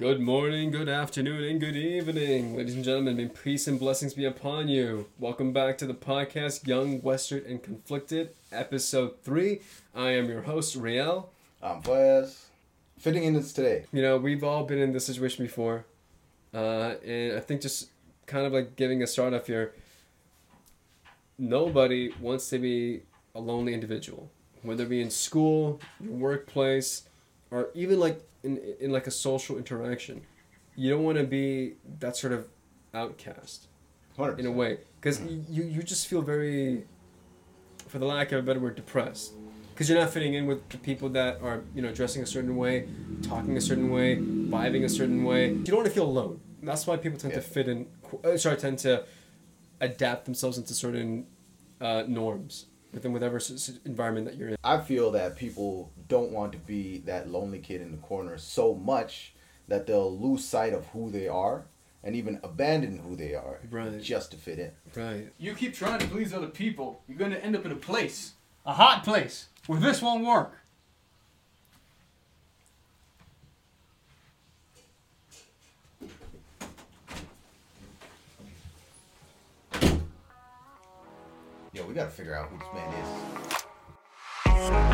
Good morning, good afternoon, and good evening, ladies and gentlemen. May peace and blessings be upon you. Welcome back to the podcast, Young, Western, and Conflicted, episode three. I am your host, Riel. I'm Faz. Fitting in this today. You know, we've all been in this situation before, uh, and I think just kind of like giving a start off here. Nobody wants to be a lonely individual, whether it be in school, your workplace, or even like in in like a social interaction. You don't want to be that sort of outcast 100%. in a way because you you just feel very for the lack of a better word depressed because you're not fitting in with the people that are you know dressing a certain way talking a certain way vibing a certain way you don't want to feel alone that's why people tend to fit in uh, sorry tend to adapt themselves into certain uh, norms within whatever s- s- environment that you're in I feel that people don't want to be that lonely kid in the corner so much that they'll lose sight of who they are and even abandon who they are Right. just to fit in. right You keep trying to please other people, you're gonna end up in a place, a hot place, where this won't work. Yo, we gotta figure out who this man is.